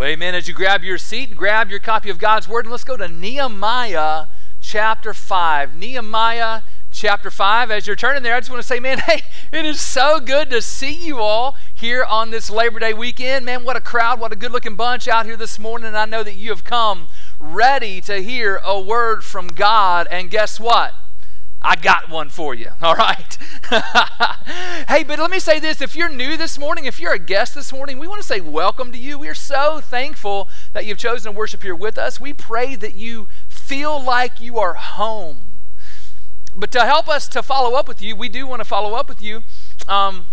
Well, amen. As you grab your seat, and grab your copy of God's Word, and let's go to Nehemiah chapter 5. Nehemiah chapter 5. As you're turning there, I just want to say, man, hey, it is so good to see you all here on this Labor Day weekend. Man, what a crowd, what a good looking bunch out here this morning. And I know that you have come ready to hear a word from God. And guess what? I got one for you, all right? hey, but let me say this if you're new this morning, if you're a guest this morning, we want to say welcome to you. We are so thankful that you've chosen to worship here with us. We pray that you feel like you are home. But to help us to follow up with you, we do want to follow up with you. Um,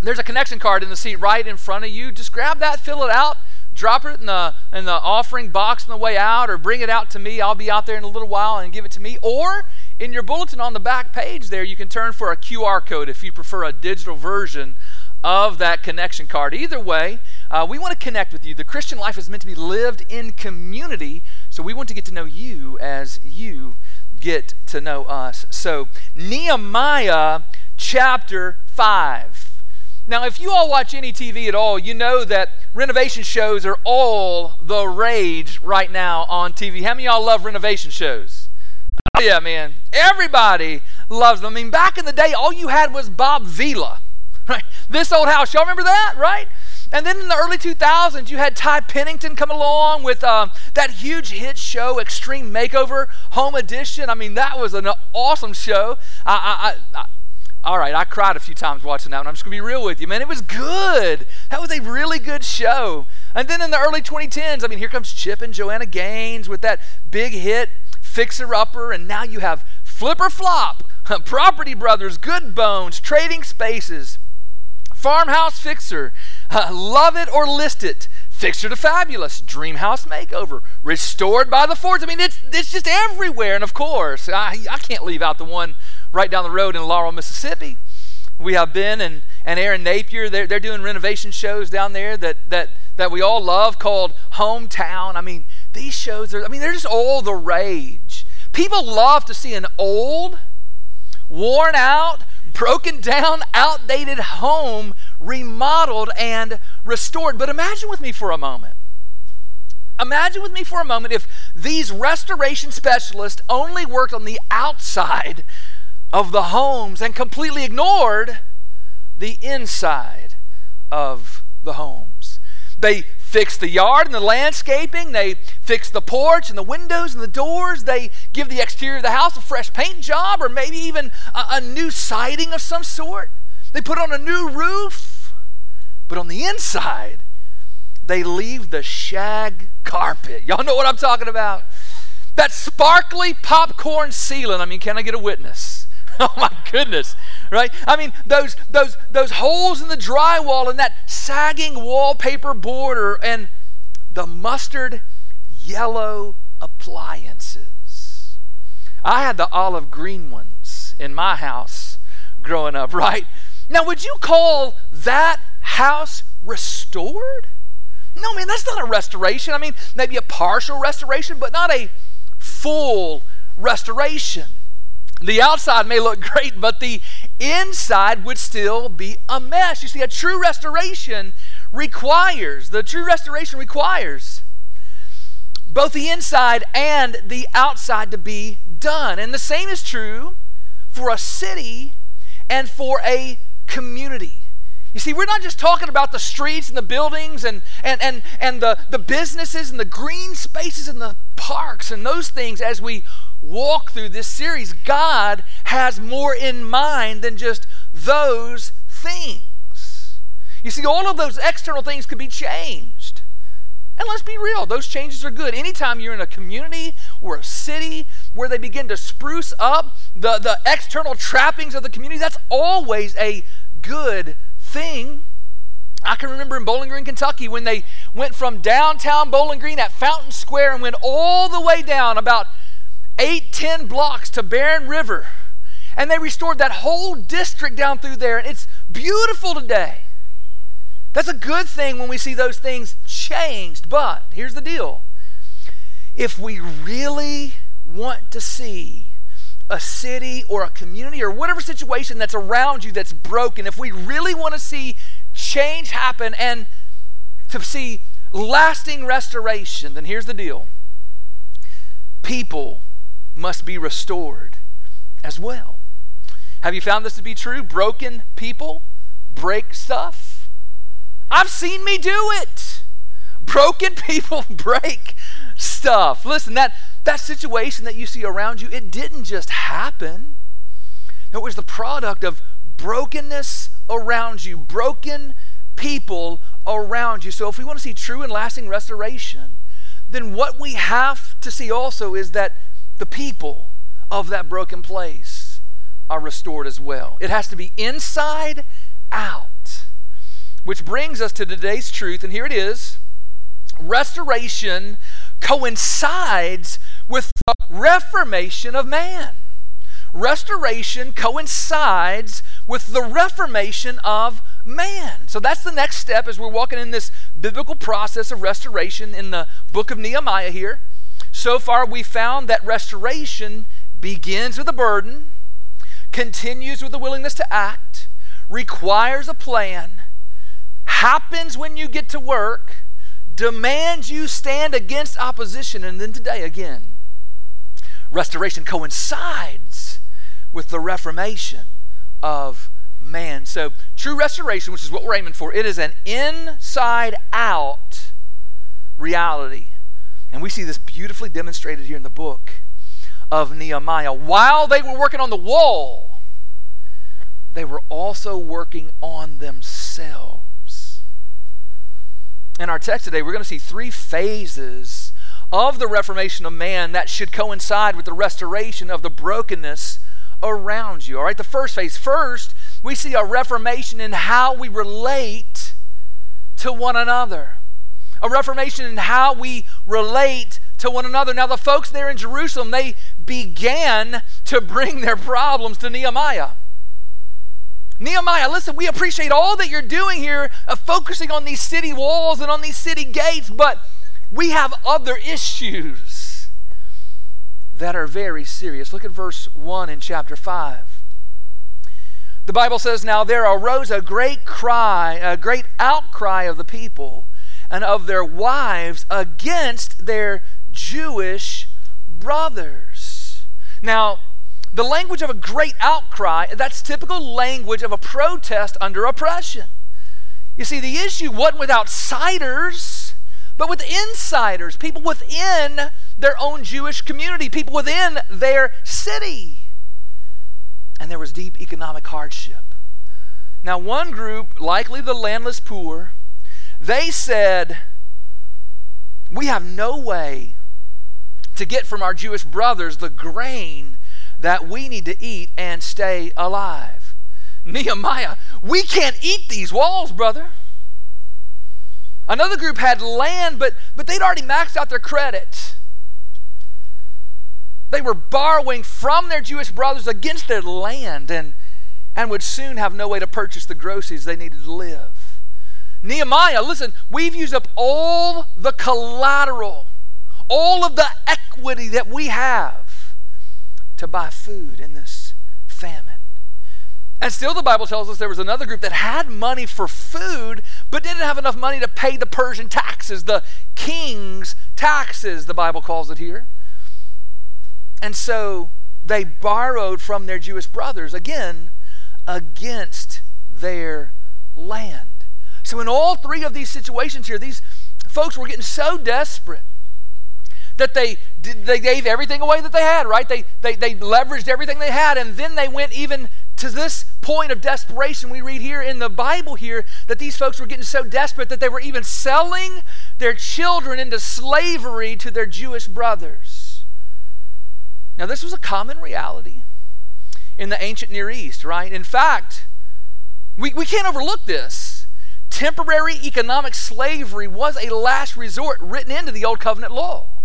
there's a connection card in the seat right in front of you. Just grab that, fill it out drop it in the in the offering box on the way out or bring it out to me i'll be out there in a little while and give it to me or in your bulletin on the back page there, you can turn for a QR code if you prefer a digital version of that connection card. Either way, uh, we want to connect with you. The Christian life is meant to be lived in community, so we want to get to know you as you get to know us. So, Nehemiah chapter 5. Now, if you all watch any TV at all, you know that renovation shows are all the rage right now on TV. How many of y'all love renovation shows? Yeah, man. Everybody loves them. I mean, back in the day, all you had was Bob Vila, right? This old house. Y'all remember that, right? And then in the early 2000s, you had Ty Pennington come along with um, that huge hit show, Extreme Makeover Home Edition. I mean, that was an awesome show. I, I, I, all right, I cried a few times watching that one. I'm just going to be real with you, man. It was good. That was a really good show. And then in the early 2010s, I mean, here comes Chip and Joanna Gaines with that big hit Fixer Upper, and now you have Flip or Flop, Property Brothers, Good Bones, Trading Spaces, Farmhouse Fixer, uh, Love It or List It, Fixer to Fabulous, Dream House Makeover, Restored by the Fords. I mean, it's, it's just everywhere. And of course, I, I can't leave out the one right down the road in Laurel, Mississippi. We have Ben and, and Erin Napier. They're, they're doing renovation shows down there that, that, that we all love called Hometown. I mean, these shows are, I mean, they're just all the rage. People love to see an old, worn out, broken down, outdated home remodeled and restored. But imagine with me for a moment. Imagine with me for a moment if these restoration specialists only worked on the outside of the homes and completely ignored the inside of the homes. They fix the yard and the landscaping. They fix the porch and the windows and the doors. They give the exterior of the house a fresh paint job or maybe even a, a new siding of some sort. They put on a new roof. But on the inside, they leave the shag carpet. Y'all know what I'm talking about? That sparkly popcorn ceiling. I mean, can I get a witness? oh my goodness right? I mean those those those holes in the drywall and that sagging wallpaper border and the mustard yellow appliances. I had the olive green ones in my house growing up right? Now would you call that house restored? No man that's not a restoration. I mean maybe a partial restoration but not a full restoration the outside may look great, but the inside would still be a mess. You see, a true restoration requires, the true restoration requires both the inside and the outside to be done. And the same is true for a city and for a community. You see, we're not just talking about the streets and the buildings and, and, and, and the, the businesses and the green spaces and the parks and those things as we walk through this series, God has more in mind than just those things. You see, all of those external things could be changed. And let's be real, those changes are good. Anytime you're in a community or a city where they begin to spruce up the, the external trappings of the community, that's always a good thing. I can remember in Bowling Green, Kentucky, when they went from downtown Bowling Green at Fountain Square and went all the way down about eight, ten blocks to Barren River. And they restored that whole district down through there. And it's beautiful today. That's a good thing when we see those things changed. But here's the deal if we really want to see a city or a community or whatever situation that's around you that's broken, if we really want to see change happen and to see lasting restoration, then here's the deal people must be restored as well. Have you found this to be true? Broken people break stuff. I've seen me do it. Broken people break stuff. Listen, that, that situation that you see around you, it didn't just happen. It was the product of brokenness around you, broken people around you. So if we want to see true and lasting restoration, then what we have to see also is that the people of that broken place are restored as well. It has to be inside out. Which brings us to today's truth, and here it is restoration coincides with the reformation of man. Restoration coincides with the reformation of man. So that's the next step as we're walking in this biblical process of restoration in the book of Nehemiah here. So far, we found that restoration begins with a burden, continues with a willingness to act, requires a plan, happens when you get to work, demands you stand against opposition, and then today again. Restoration coincides with the reformation of man. So, true restoration, which is what we're aiming for, it is an inside out reality. And we see this beautifully demonstrated here in the book of Nehemiah. While they were working on the wall, they were also working on themselves. In our text today, we're going to see three phases of the reformation of man that should coincide with the restoration of the brokenness around you. All right, the first phase. First, we see a reformation in how we relate to one another. A reformation in how we relate to one another. Now, the folks there in Jerusalem, they began to bring their problems to Nehemiah. Nehemiah, listen, we appreciate all that you're doing here of focusing on these city walls and on these city gates, but we have other issues that are very serious. Look at verse 1 in chapter 5. The Bible says, Now there arose a great cry, a great outcry of the people and of their wives against their Jewish brothers. Now, the language of a great outcry, that's typical language of a protest under oppression. You see, the issue wasn't with outsiders, but with insiders, people within their own Jewish community, people within their city. And there was deep economic hardship. Now, one group, likely the landless poor, they said, We have no way to get from our Jewish brothers the grain that we need to eat and stay alive. Nehemiah, we can't eat these walls, brother. Another group had land, but, but they'd already maxed out their credit. They were borrowing from their Jewish brothers against their land and, and would soon have no way to purchase the groceries they needed to live. Nehemiah, listen, we've used up all the collateral, all of the equity that we have to buy food in this famine. And still, the Bible tells us there was another group that had money for food, but didn't have enough money to pay the Persian taxes, the king's taxes, the Bible calls it here. And so they borrowed from their Jewish brothers, again, against their land. So, in all three of these situations here, these folks were getting so desperate that they they gave everything away that they had, right? They, they, they leveraged everything they had, and then they went even to this point of desperation. We read here in the Bible here that these folks were getting so desperate that they were even selling their children into slavery to their Jewish brothers. Now, this was a common reality in the ancient Near East, right? In fact, we, we can't overlook this. Temporary economic slavery was a last resort written into the Old Covenant law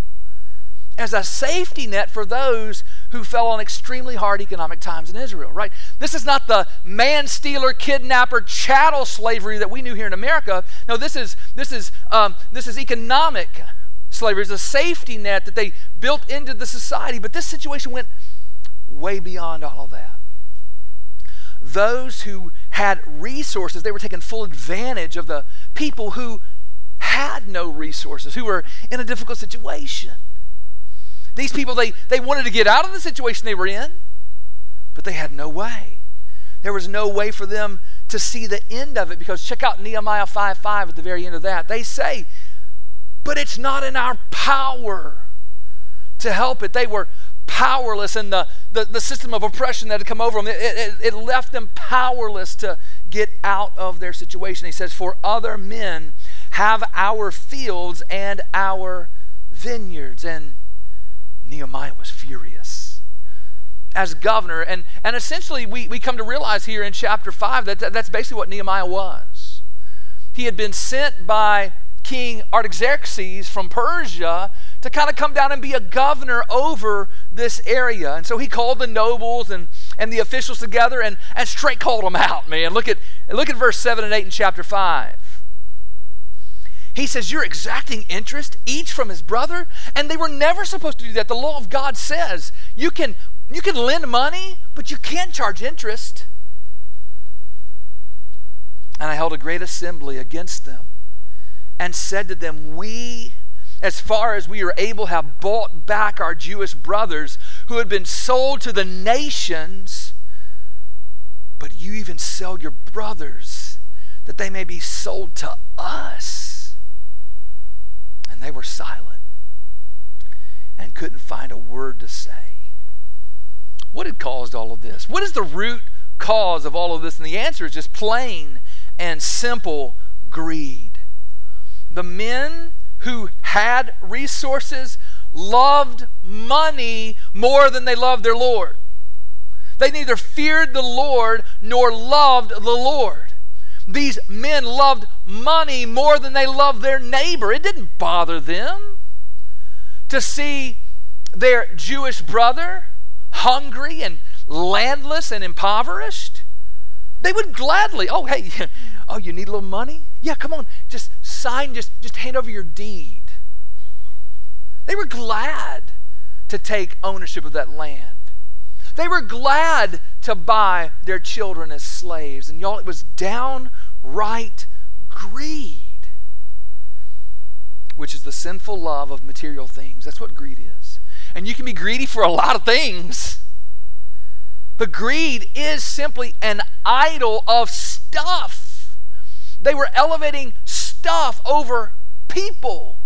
as a safety net for those who fell on extremely hard economic times in Israel, right? This is not the man stealer, kidnapper, chattel slavery that we knew here in America. No, this is this is um, this is economic slavery. It's a safety net that they built into the society. But this situation went way beyond all of that. Those who had resources, they were taking full advantage of the people who had no resources, who were in a difficult situation. These people, they, they wanted to get out of the situation they were in, but they had no way. There was no way for them to see the end of it because check out Nehemiah 5 5 at the very end of that. They say, But it's not in our power to help it. They were powerless in the, the, the system of oppression that had come over them. It, it, it left them powerless to get out of their situation. He says, For other men have our fields and our vineyards. And Nehemiah was furious. As governor, and, and essentially we, we come to realize here in chapter 5 that that's basically what Nehemiah was. He had been sent by King Artaxerxes from Persia to kind of come down and be a governor over this area. And so he called the nobles and, and the officials together and, and straight called them out, man. Look at, look at verse 7 and 8 in chapter 5. He says, You're exacting interest, each from his brother. And they were never supposed to do that. The law of God says you can, you can lend money, but you can't charge interest. And I held a great assembly against them and said to them, We as far as we are able, have bought back our Jewish brothers who had been sold to the nations. But you even sell your brothers that they may be sold to us. And they were silent and couldn't find a word to say. What had caused all of this? What is the root cause of all of this? And the answer is just plain and simple greed. The men who had resources loved money more than they loved their Lord. They neither feared the Lord nor loved the Lord. These men loved money more than they loved their neighbor. It didn't bother them to see their Jewish brother hungry and landless and impoverished. They would gladly, oh, hey, oh, you need a little money? Yeah, come on, just sign, just, just hand over your deed. They were glad to take ownership of that land. They were glad to buy their children as slaves. And y'all, it was downright greed, which is the sinful love of material things. That's what greed is. And you can be greedy for a lot of things. But greed is simply an idol of stuff. They were elevating stuff over people.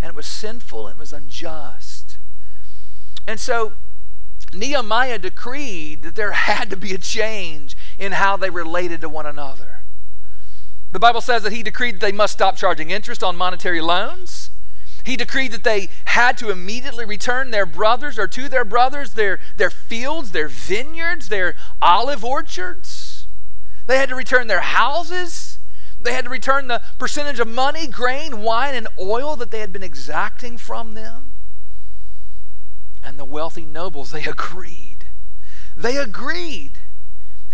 And it was sinful and it was unjust. And so Nehemiah decreed that there had to be a change in how they related to one another. The Bible says that he decreed that they must stop charging interest on monetary loans. He decreed that they had to immediately return their brothers or to their brothers their, their fields, their vineyards, their olive orchards. They had to return their houses. They had to return the percentage of money, grain, wine, and oil that they had been exacting from them. And the wealthy nobles, they agreed. They agreed.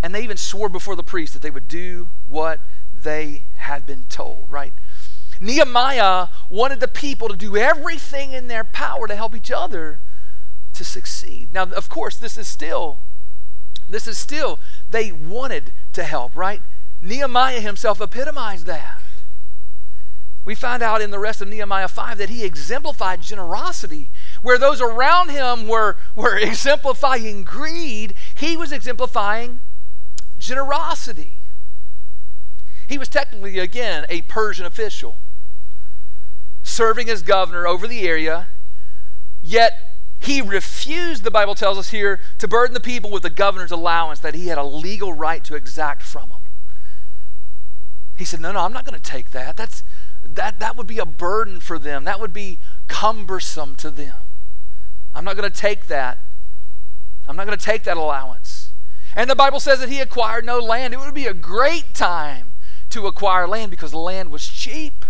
And they even swore before the priest that they would do what they had been told, right? Nehemiah wanted the people to do everything in their power to help each other to succeed. Now, of course, this is still, this is still, they wanted to help, right? Nehemiah himself epitomized that. We find out in the rest of Nehemiah 5 that he exemplified generosity. Where those around him were, were exemplifying greed, he was exemplifying generosity. He was technically, again, a Persian official, serving as governor over the area, yet he refused, the Bible tells us here, to burden the people with the governor's allowance that he had a legal right to exact from them. He said, No, no, I'm not going to take that. That's, that. That would be a burden for them, that would be cumbersome to them. I'm not going to take that. I'm not going to take that allowance. And the Bible says that he acquired no land. It would be a great time to acquire land because land was cheap.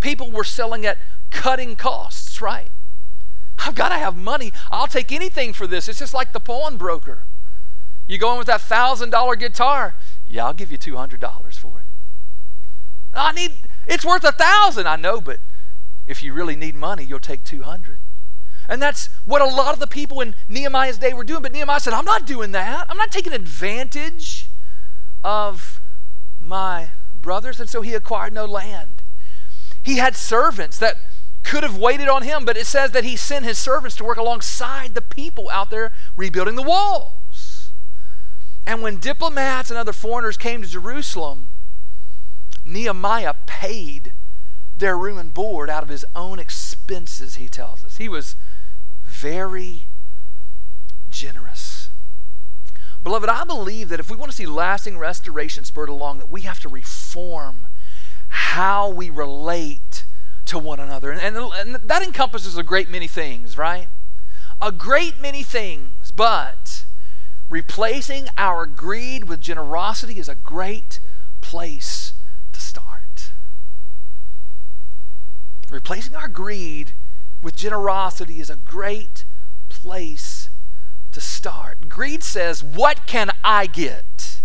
People were selling at cutting costs, right? I've got to have money. I'll take anything for this. It's just like the pawnbroker. You go in with that thousand dollar guitar. Yeah, I'll give you two hundred dollars for it. I need, it's worth a thousand. I know, but if you really need money, you'll take 200. And that's what a lot of the people in Nehemiah's day were doing. But Nehemiah said, I'm not doing that. I'm not taking advantage of my brothers. And so he acquired no land. He had servants that could have waited on him, but it says that he sent his servants to work alongside the people out there rebuilding the walls. And when diplomats and other foreigners came to Jerusalem, Nehemiah paid their room and board out of his own expenses, he tells us. He was very generous. Beloved, I believe that if we want to see lasting restoration spurred along, that we have to reform how we relate to one another. And, and, and that encompasses a great many things, right? A great many things, but replacing our greed with generosity is a great place to start. Replacing our greed with generosity is a great place to start. Greed says, What can I get?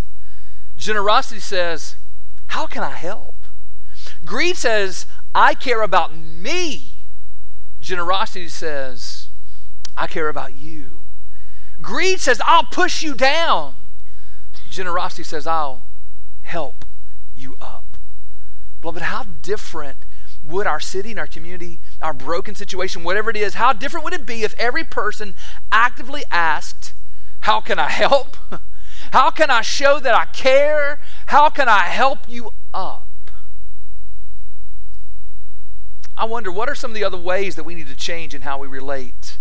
Generosity says, How can I help? Greed says, I care about me. Generosity says, I care about you. Greed says, I'll push you down. Generosity says, I'll help you up. Beloved, how different would our city and our community, our broken situation, whatever it is, how different would it be if every person actively asked, How can I help? How can I show that I care? How can I help you up? I wonder what are some of the other ways that we need to change in how we relate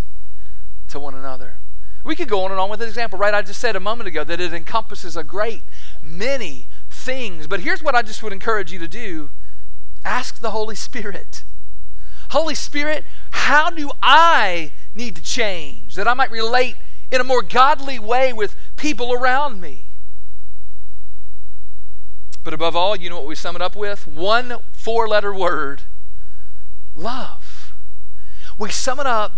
to one another. We could go on and on with an example, right? I just said a moment ago that it encompasses a great many things. But here's what I just would encourage you to do ask the Holy Spirit. Holy Spirit, how do I need to change that I might relate in a more godly way with people around me? But above all, you know what we sum it up with? One four letter word love. We sum it up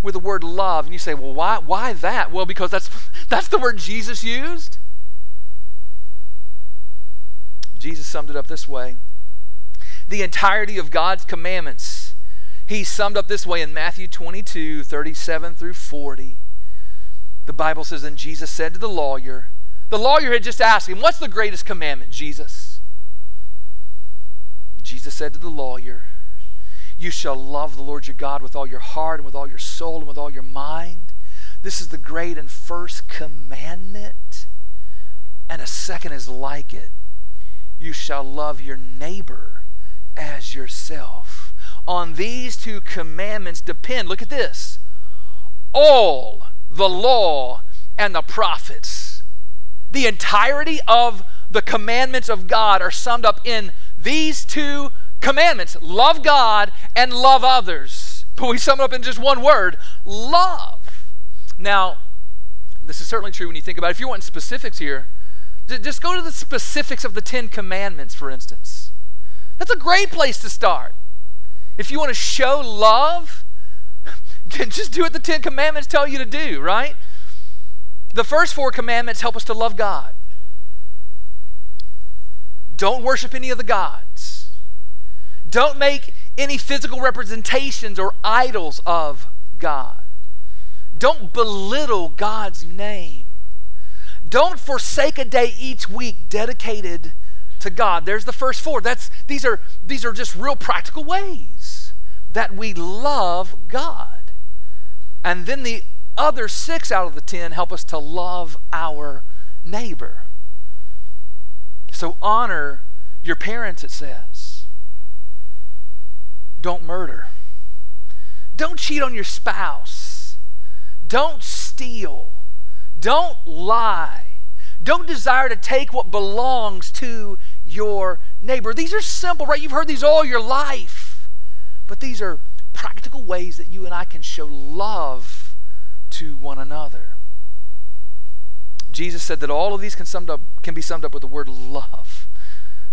with the word love, and you say, well, why, why that? Well, because that's, that's the word Jesus used. Jesus summed it up this way the entirety of God's commandments. He summed up this way in Matthew 22 37 through 40. The Bible says, And Jesus said to the lawyer, the lawyer had just asked him, What's the greatest commandment, Jesus? Jesus said to the lawyer, you shall love the Lord your God with all your heart and with all your soul and with all your mind. This is the great and first commandment. And a second is like it. You shall love your neighbor as yourself. On these two commandments depend, look at this, all the law and the prophets. The entirety of the commandments of God are summed up in these two commandments love God and love others. But we sum it up in just one word love. Now, this is certainly true when you think about it. If you want specifics here, just go to the specifics of the Ten Commandments, for instance. That's a great place to start. If you want to show love, just do what the Ten Commandments tell you to do, right? The first four commandments help us to love God. Don't worship any of the gods. Don't make any physical representations or idols of God. Don't belittle God's name. Don't forsake a day each week dedicated to God. There's the first four. That's these are these are just real practical ways that we love God. And then the other 6 out of the 10 help us to love our neighbor. So honor your parents it says. Don't murder. Don't cheat on your spouse. Don't steal. Don't lie. Don't desire to take what belongs to your neighbor. These are simple, right? You've heard these all your life. But these are practical ways that you and I can show love to one another. Jesus said that all of these can, summed up, can be summed up with the word love.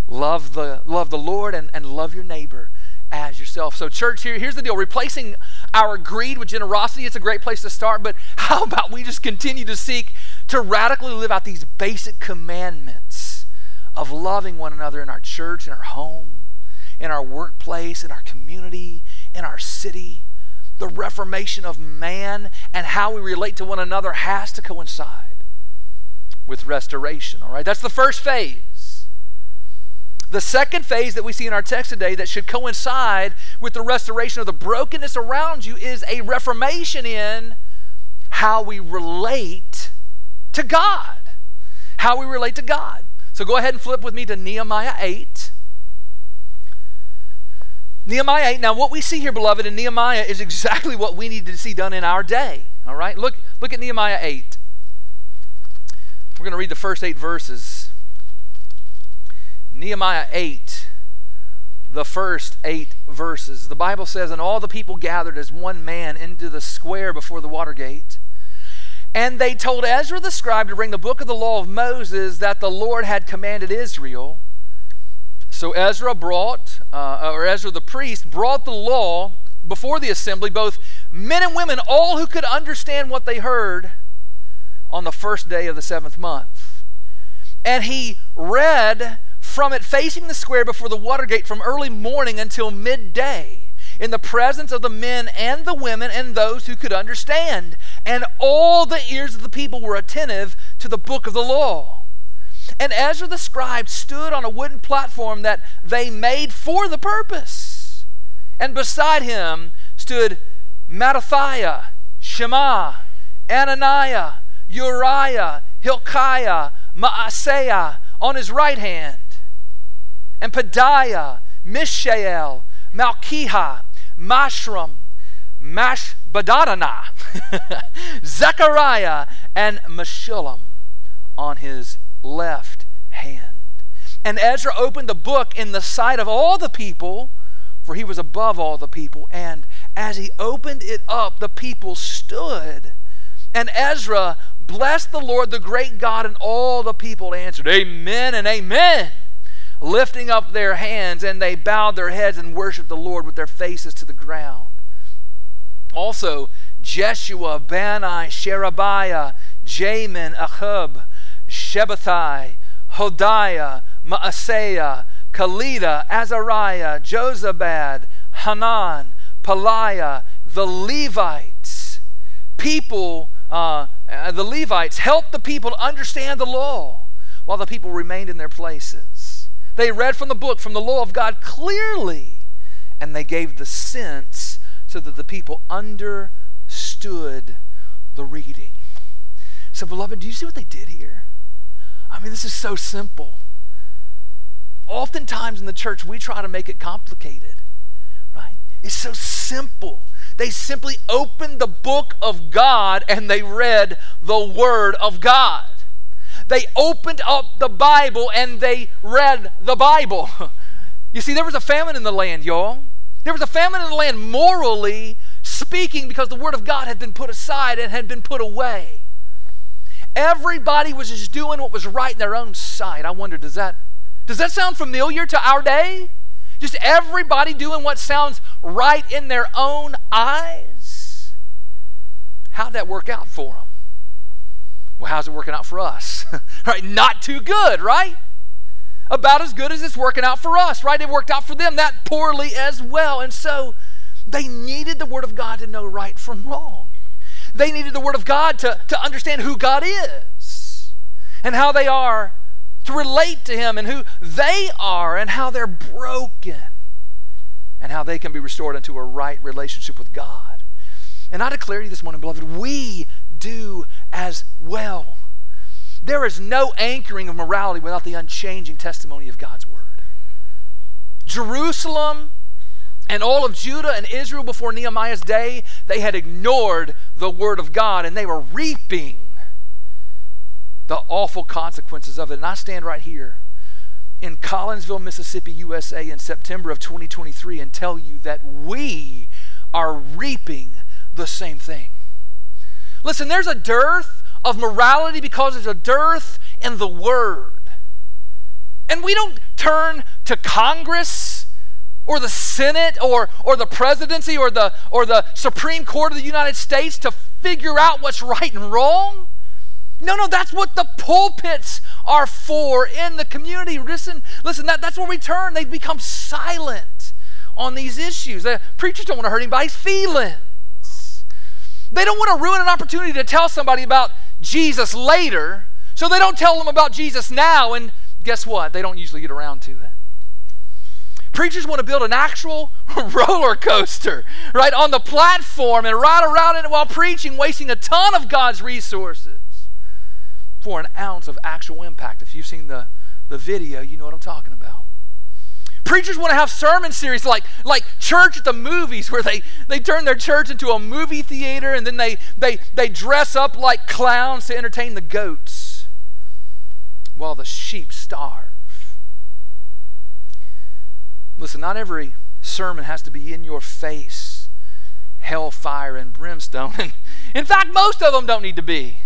Love the, love the Lord and, and love your neighbor as yourself. So, church, here, here's the deal replacing our greed with generosity, it's a great place to start, but how about we just continue to seek to radically live out these basic commandments of loving one another in our church, in our home, in our workplace, in our community, in our city? The reformation of man and how we relate to one another has to coincide with restoration, all right? That's the first phase. The second phase that we see in our text today that should coincide with the restoration of the brokenness around you is a reformation in how we relate to God. How we relate to God. So go ahead and flip with me to Nehemiah 8. Nehemiah 8. Now, what we see here, beloved, in Nehemiah is exactly what we need to see done in our day. All right? Look, look at Nehemiah 8. We're going to read the first eight verses. Nehemiah 8, the first eight verses. The Bible says, And all the people gathered as one man into the square before the water gate. And they told Ezra the scribe to bring the book of the law of Moses that the Lord had commanded Israel. So Ezra brought, uh, or Ezra the priest, brought the law before the assembly, both men and women, all who could understand what they heard on the first day of the seventh month. And he read from it facing the square before the water gate from early morning until midday in the presence of the men and the women and those who could understand. And all the ears of the people were attentive to the book of the law. And Ezra the scribe stood on a wooden platform that they made for the purpose. And beside him stood Mattithiah, Shema, Ananiah, Uriah, Hilkiah, Maaseiah on his right hand, and Pedaiah, Mishael, Malchijah, Mashram, Mashbadadana, Zechariah, and Meshullam on his left hand. And Ezra opened the book in the sight of all the people, for he was above all the people. And as he opened it up, the people stood. And Ezra blessed the Lord, the great God, and all the people answered, Amen and Amen, lifting up their hands, and they bowed their heads and worshiped the Lord with their faces to the ground. Also, Jeshua, Bani, Sherebiah, Jamin, Ahub, Shabbethai, Hodiah, Maaseiah, Kelita, Azariah, Jozabad, Hanan, Pelaiah, the Levites, people uh, uh, the Levites helped the people understand the law while the people remained in their places. They read from the book, from the law of God clearly, and they gave the sense so that the people understood the reading. So, beloved, do you see what they did here? I mean, this is so simple. Oftentimes in the church, we try to make it complicated, right? It's so simple. They simply opened the book of God and they read the Word of God. They opened up the Bible and they read the Bible. You see, there was a famine in the land, y'all. There was a famine in the land morally speaking because the Word of God had been put aside and had been put away. Everybody was just doing what was right in their own sight. I wonder, does that, does that sound familiar to our day? Just everybody doing what sounds right in their own eyes. How'd that work out for them? Well, how's it working out for us? right? Not too good, right? About as good as it's working out for us, right? It worked out for them that poorly as well. And so they needed the Word of God to know right from wrong. They needed the Word of God to, to understand who God is and how they are to relate to Him and who they are and how they're broken and how they can be restored into a right relationship with God. And I declare to you this morning, beloved, we do as well. There is no anchoring of morality without the unchanging testimony of God's Word. Jerusalem and all of Judah and Israel before Nehemiah's day, they had ignored the Word of God and they were reaping the awful consequences of it. And I stand right here in Collinsville, Mississippi, USA in September of 2023 and tell you that we are reaping the same thing. Listen, there's a dearth of morality because there's a dearth in the Word. And we don't turn to Congress or the Senate or, or the presidency or the, or the Supreme Court of the United States to figure out what's right and wrong. No, no, that's what the pulpits are for in the community. Listen, listen, that, that's where we turn. They become silent on these issues. The preachers don't want to hurt anybody's feelings. They don't want to ruin an opportunity to tell somebody about Jesus later, so they don't tell them about Jesus now, and guess what? They don't usually get around to it. Preachers want to build an actual roller coaster, right, on the platform and ride around in it while preaching, wasting a ton of God's resources for an ounce of actual impact. If you've seen the, the video, you know what I'm talking about. Preachers want to have sermon series like, like church at the movies, where they, they turn their church into a movie theater and then they, they, they dress up like clowns to entertain the goats while the sheep starve. Listen, not every sermon has to be in your face, hellfire and brimstone. In fact, most of them don't need to be.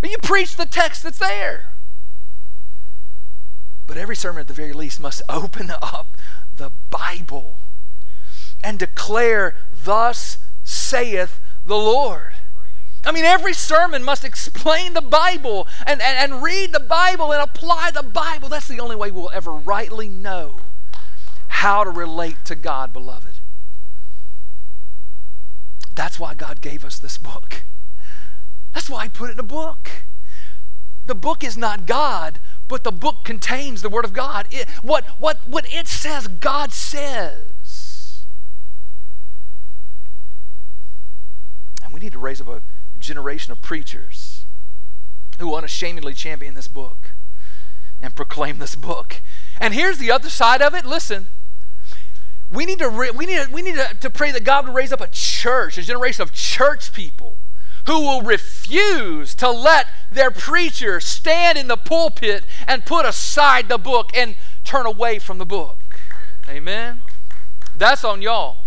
But you preach the text that's there. But every sermon, at the very least, must open up the Bible and declare, Thus saith the Lord. I mean, every sermon must explain the Bible and, and, and read the Bible and apply the Bible. That's the only way we'll ever rightly know how to relate to God, beloved. That's why God gave us this book. That's why He put it in a book. The book is not God, but the book contains the Word of God. It, what, what, what it says, God says. And we need to raise up a generation of preachers who unashamedly champion this book and proclaim this book. And here's the other side of it. Listen, we need to we need to, we need to, to pray that God would raise up a church, a generation of church people who will refuse to let their preacher stand in the pulpit and put aside the book and turn away from the book. Amen. That's on y'all.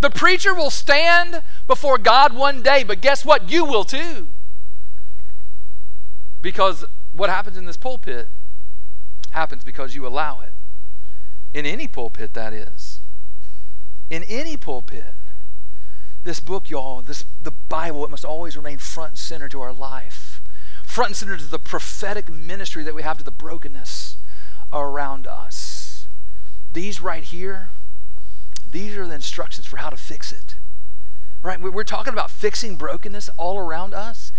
The preacher will stand before God one day, but guess what? You will too. Because what happens in this pulpit happens because you allow it. In any pulpit, that is. In any pulpit this book, y'all, this the Bible, it must always remain front and center to our life. Front and center to the prophetic ministry that we have to the brokenness around us. These right here, these are the instructions for how to fix it. Right? We're talking about fixing brokenness all around us.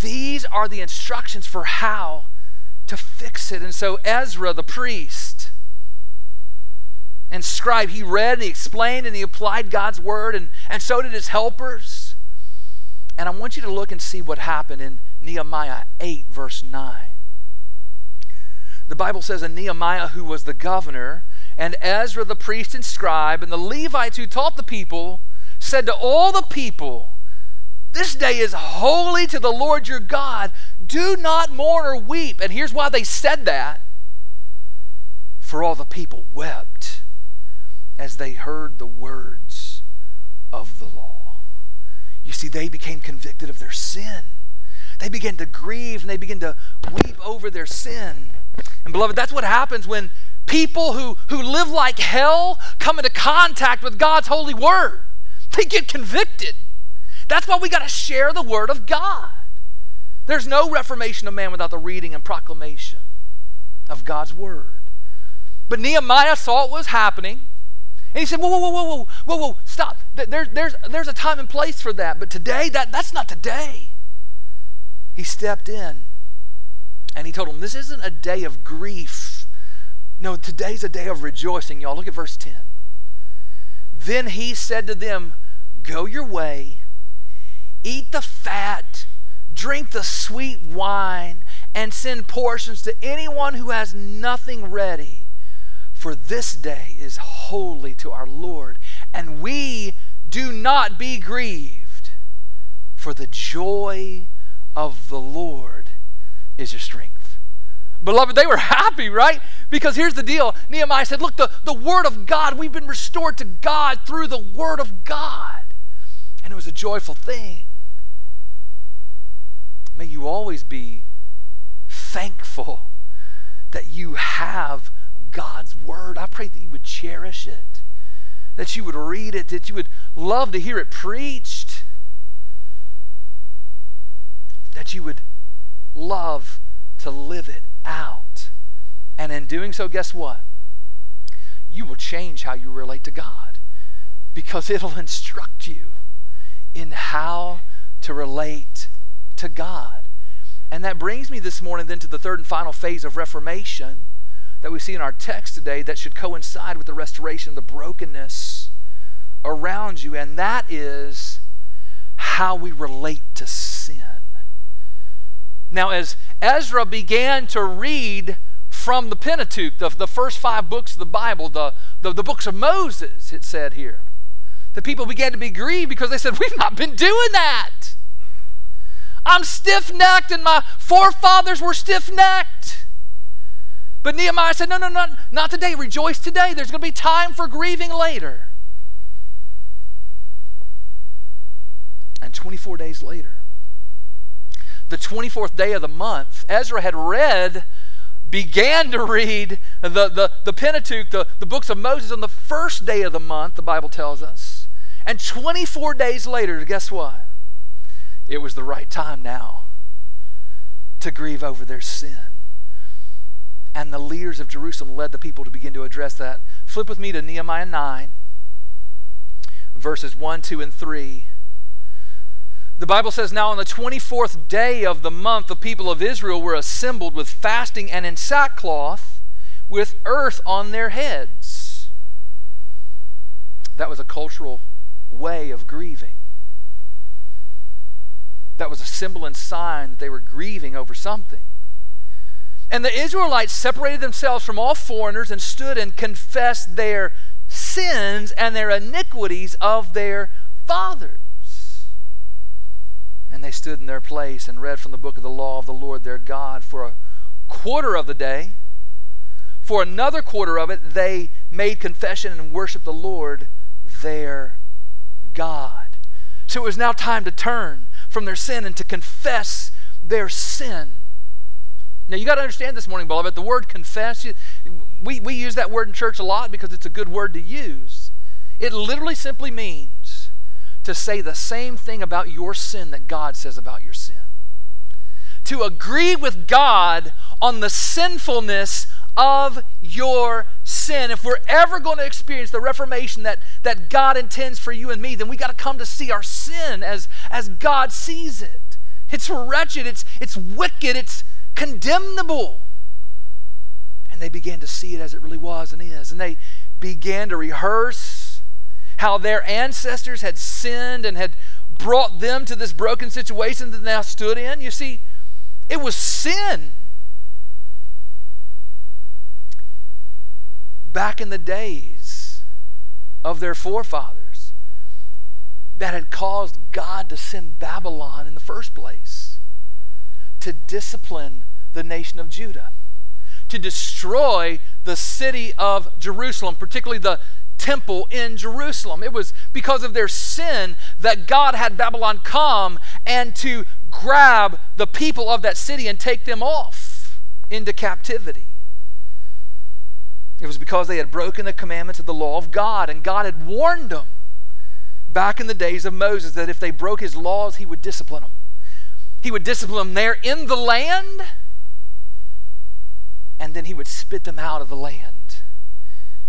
These are the instructions for how to fix it. And so Ezra, the priest, and scribe. He read and he explained and he applied God's word, and, and so did his helpers. And I want you to look and see what happened in Nehemiah 8, verse 9. The Bible says, And Nehemiah, who was the governor, and Ezra the priest and scribe, and the Levites who taught the people, said to all the people, This day is holy to the Lord your God. Do not mourn or weep. And here's why they said that. For all the people wept as they heard the words of the law. You see, they became convicted of their sin. They began to grieve and they began to weep over their sin. And beloved, that's what happens when people who, who live like hell come into contact with God's holy word. They get convicted. That's why we got to share the word of God. There's no reformation of man without the reading and proclamation of God's word. But Nehemiah saw what was happening. And he said, whoa, whoa, whoa, whoa, whoa, whoa, whoa, stop. There, there's, there's a time and place for that. But today, that, that's not today. He stepped in and he told them, this isn't a day of grief. No, today's a day of rejoicing, y'all. Look at verse 10. Then he said to them, Go your way, eat the fat, drink the sweet wine, and send portions to anyone who has nothing ready for this day is holy to our Lord, and we do not be grieved, for the joy of the Lord is your strength. Beloved, they were happy, right? Because here's the deal Nehemiah said, Look, the, the Word of God, we've been restored to God through the Word of God. And it was a joyful thing. May you always be thankful that you have God's word. I pray that you would cherish it, that you would read it, that you would love to hear it preached, that you would love to live it out. And in doing so, guess what? You will change how you relate to God because it'll instruct you in how to relate to God. And that brings me this morning then to the third and final phase of Reformation that we see in our text today that should coincide with the restoration of the brokenness around you, and that is how we relate to sin. Now, as Ezra began to read from the Pentateuch, the, the first five books of the Bible, the, the, the books of Moses, it said here, the people began to be grieved because they said, We've not been doing that. I'm stiff necked, and my forefathers were stiff necked. But Nehemiah said, No, no, not, not today. Rejoice today. There's going to be time for grieving later. And 24 days later, the 24th day of the month, Ezra had read, began to read the, the, the Pentateuch, the, the books of Moses, on the first day of the month, the Bible tells us. And 24 days later, guess what? It was the right time now to grieve over their sin. And the leaders of Jerusalem led the people to begin to address that. Flip with me to Nehemiah 9, verses 1, 2, and 3. The Bible says, Now on the 24th day of the month, the people of Israel were assembled with fasting and in sackcloth, with earth on their heads. That was a cultural way of grieving. That was a symbol and sign that they were grieving over something. And the Israelites separated themselves from all foreigners and stood and confessed their sins and their iniquities of their fathers. And they stood in their place and read from the book of the law of the Lord their God for a quarter of the day. For another quarter of it, they made confession and worshiped the Lord their God. So it was now time to turn from their sin and to confess their sin. Now, you got to understand this morning, beloved, the word confess, we, we use that word in church a lot because it's a good word to use. It literally simply means to say the same thing about your sin that God says about your sin. To agree with God on the sinfulness of your sin. If we're ever going to experience the reformation that, that God intends for you and me, then we got to come to see our sin as, as God sees it. It's wretched, it's, it's wicked, it's condemnable. And they began to see it as it really was and is. And they began to rehearse how their ancestors had sinned and had brought them to this broken situation that they now stood in. You see, it was sin. Back in the days of their forefathers that had caused God to send Babylon in the first place to discipline the nation of Judah, to destroy the city of Jerusalem, particularly the temple in Jerusalem. It was because of their sin that God had Babylon come and to grab the people of that city and take them off into captivity. It was because they had broken the commandments of the law of God, and God had warned them back in the days of Moses that if they broke his laws, he would discipline them. He would discipline them there in the land, and then he would spit them out of the land.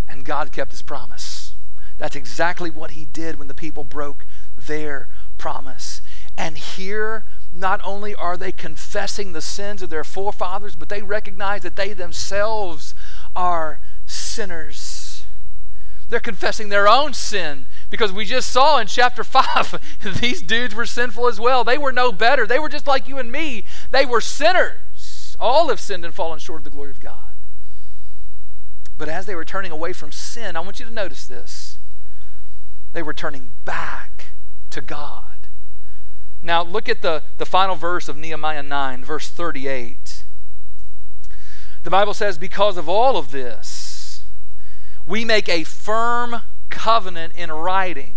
And God kept his promise. That's exactly what he did when the people broke their promise. And here, not only are they confessing the sins of their forefathers, but they recognize that they themselves are sinners. They're confessing their own sin because we just saw in chapter 5 these dudes were sinful as well. They were no better. They were just like you and me. They were sinners. All have sinned and fallen short of the glory of God. But as they were turning away from sin, I want you to notice this. They were turning back to God. Now, look at the, the final verse of Nehemiah 9, verse 38. The Bible says, Because of all of this, we make a firm covenant in writing.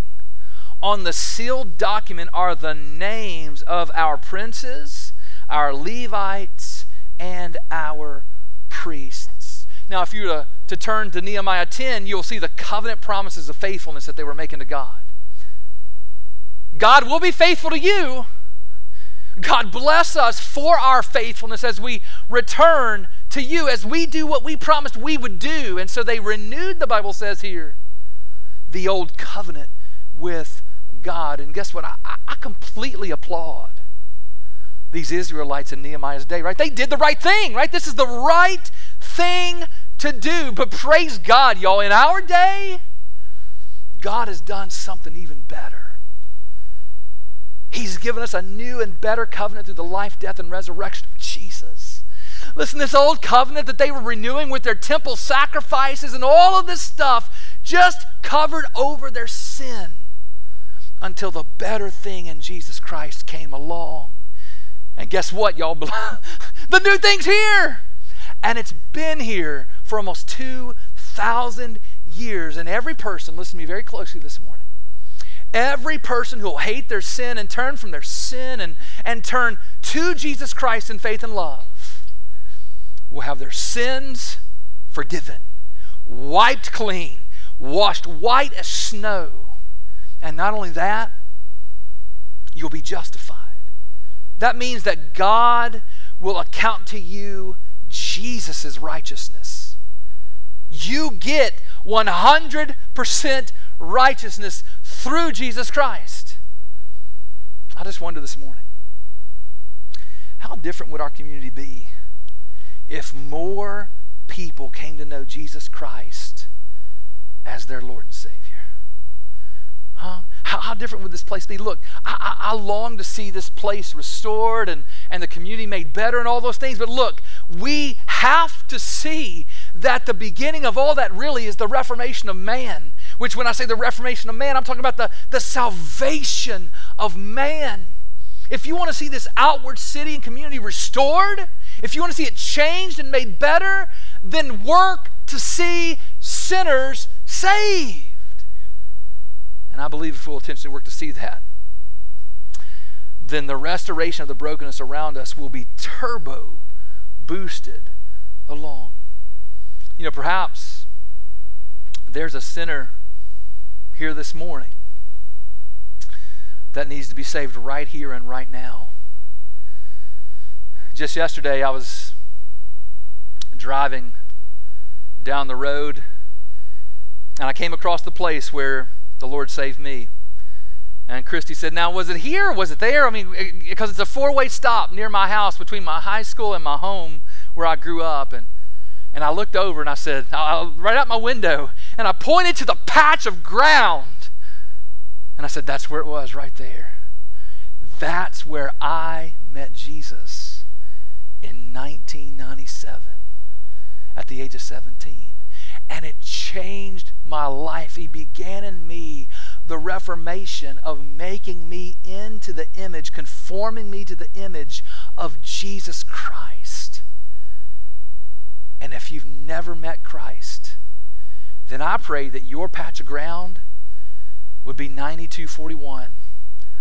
On the sealed document are the names of our princes, our Levites, and our priests. Now, if you were to to turn to Nehemiah 10, you'll see the covenant promises of faithfulness that they were making to God. God will be faithful to you. God bless us for our faithfulness as we return to you, as we do what we promised we would do. And so they renewed, the Bible says here, the old covenant with God. And guess what? I, I completely applaud these Israelites in Nehemiah's day, right? They did the right thing, right? This is the right thing to do. But praise God, y'all, in our day, God has done something even better. He's given us a new and better covenant through the life, death, and resurrection of Jesus. Listen, this old covenant that they were renewing with their temple sacrifices and all of this stuff just covered over their sin until the better thing in Jesus Christ came along. And guess what, y'all? the new thing's here. And it's been here for almost 2,000 years. And every person, listen to me very closely this morning, every person who will hate their sin and turn from their sin and, and turn to Jesus Christ in faith and love will have their sins forgiven, wiped clean, washed white as snow. And not only that, you'll be justified. That means that God will account to you Jesus' righteousness. You get 100% righteousness through Jesus Christ. I just wonder this morning how different would our community be if more people came to know Jesus Christ as their Lord and Savior? Huh? How, how different would this place be? Look, I, I, I long to see this place restored and, and the community made better and all those things. But look, we have to see that the beginning of all that really is the reformation of man. Which, when I say the reformation of man, I'm talking about the, the salvation of man. If you want to see this outward city and community restored, if you want to see it changed and made better, then work to see sinners saved. And I believe if we'll intentionally work to see that, then the restoration of the brokenness around us will be turbo boosted along. You know, perhaps there's a sinner here this morning that needs to be saved right here and right now. Just yesterday, I was driving down the road and I came across the place where the Lord saved me. And Christy said, Now, was it here was it there? I mean, eh, eh, because it's a four way stop near my house between my high school and my home where I grew up. And, and I looked over and I said, I, right out my window, and I pointed to the patch of ground. And I said, That's where it was, right there. That's where I met Jesus in 1997 at the age of 17. And it changed my life. He began in me the reformation of making me into the image, conforming me to the image of Jesus Christ. And if you've never met Christ, then I pray that your patch of ground would be 9241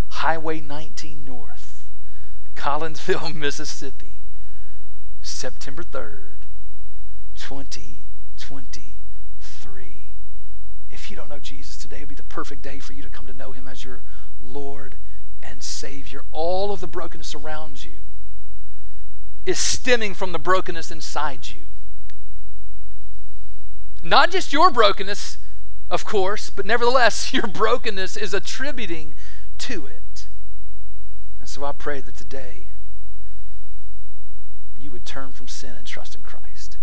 Highway 19 North, Collinsville, Mississippi, September 3rd, 2023. if you don't know Jesus today, would be the perfect day for you to come to know him as your Lord and Savior. All of the brokenness around you is stemming from the brokenness inside you. Not just your brokenness, of course, but nevertheless, your brokenness is attributing to it. And so I pray that today you would turn from sin and trust in Christ.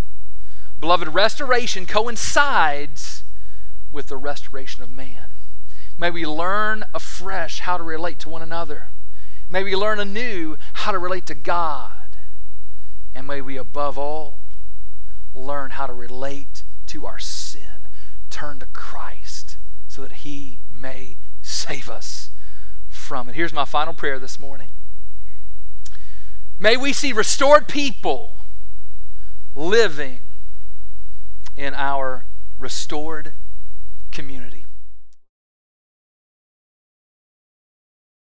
Beloved, restoration coincides with the restoration of man. May we learn afresh how to relate to one another. May we learn anew how to relate to God. And may we, above all, learn how to relate to our sin. Turn to Christ so that He may save us from it. Here's my final prayer this morning. May we see restored people living in our restored community.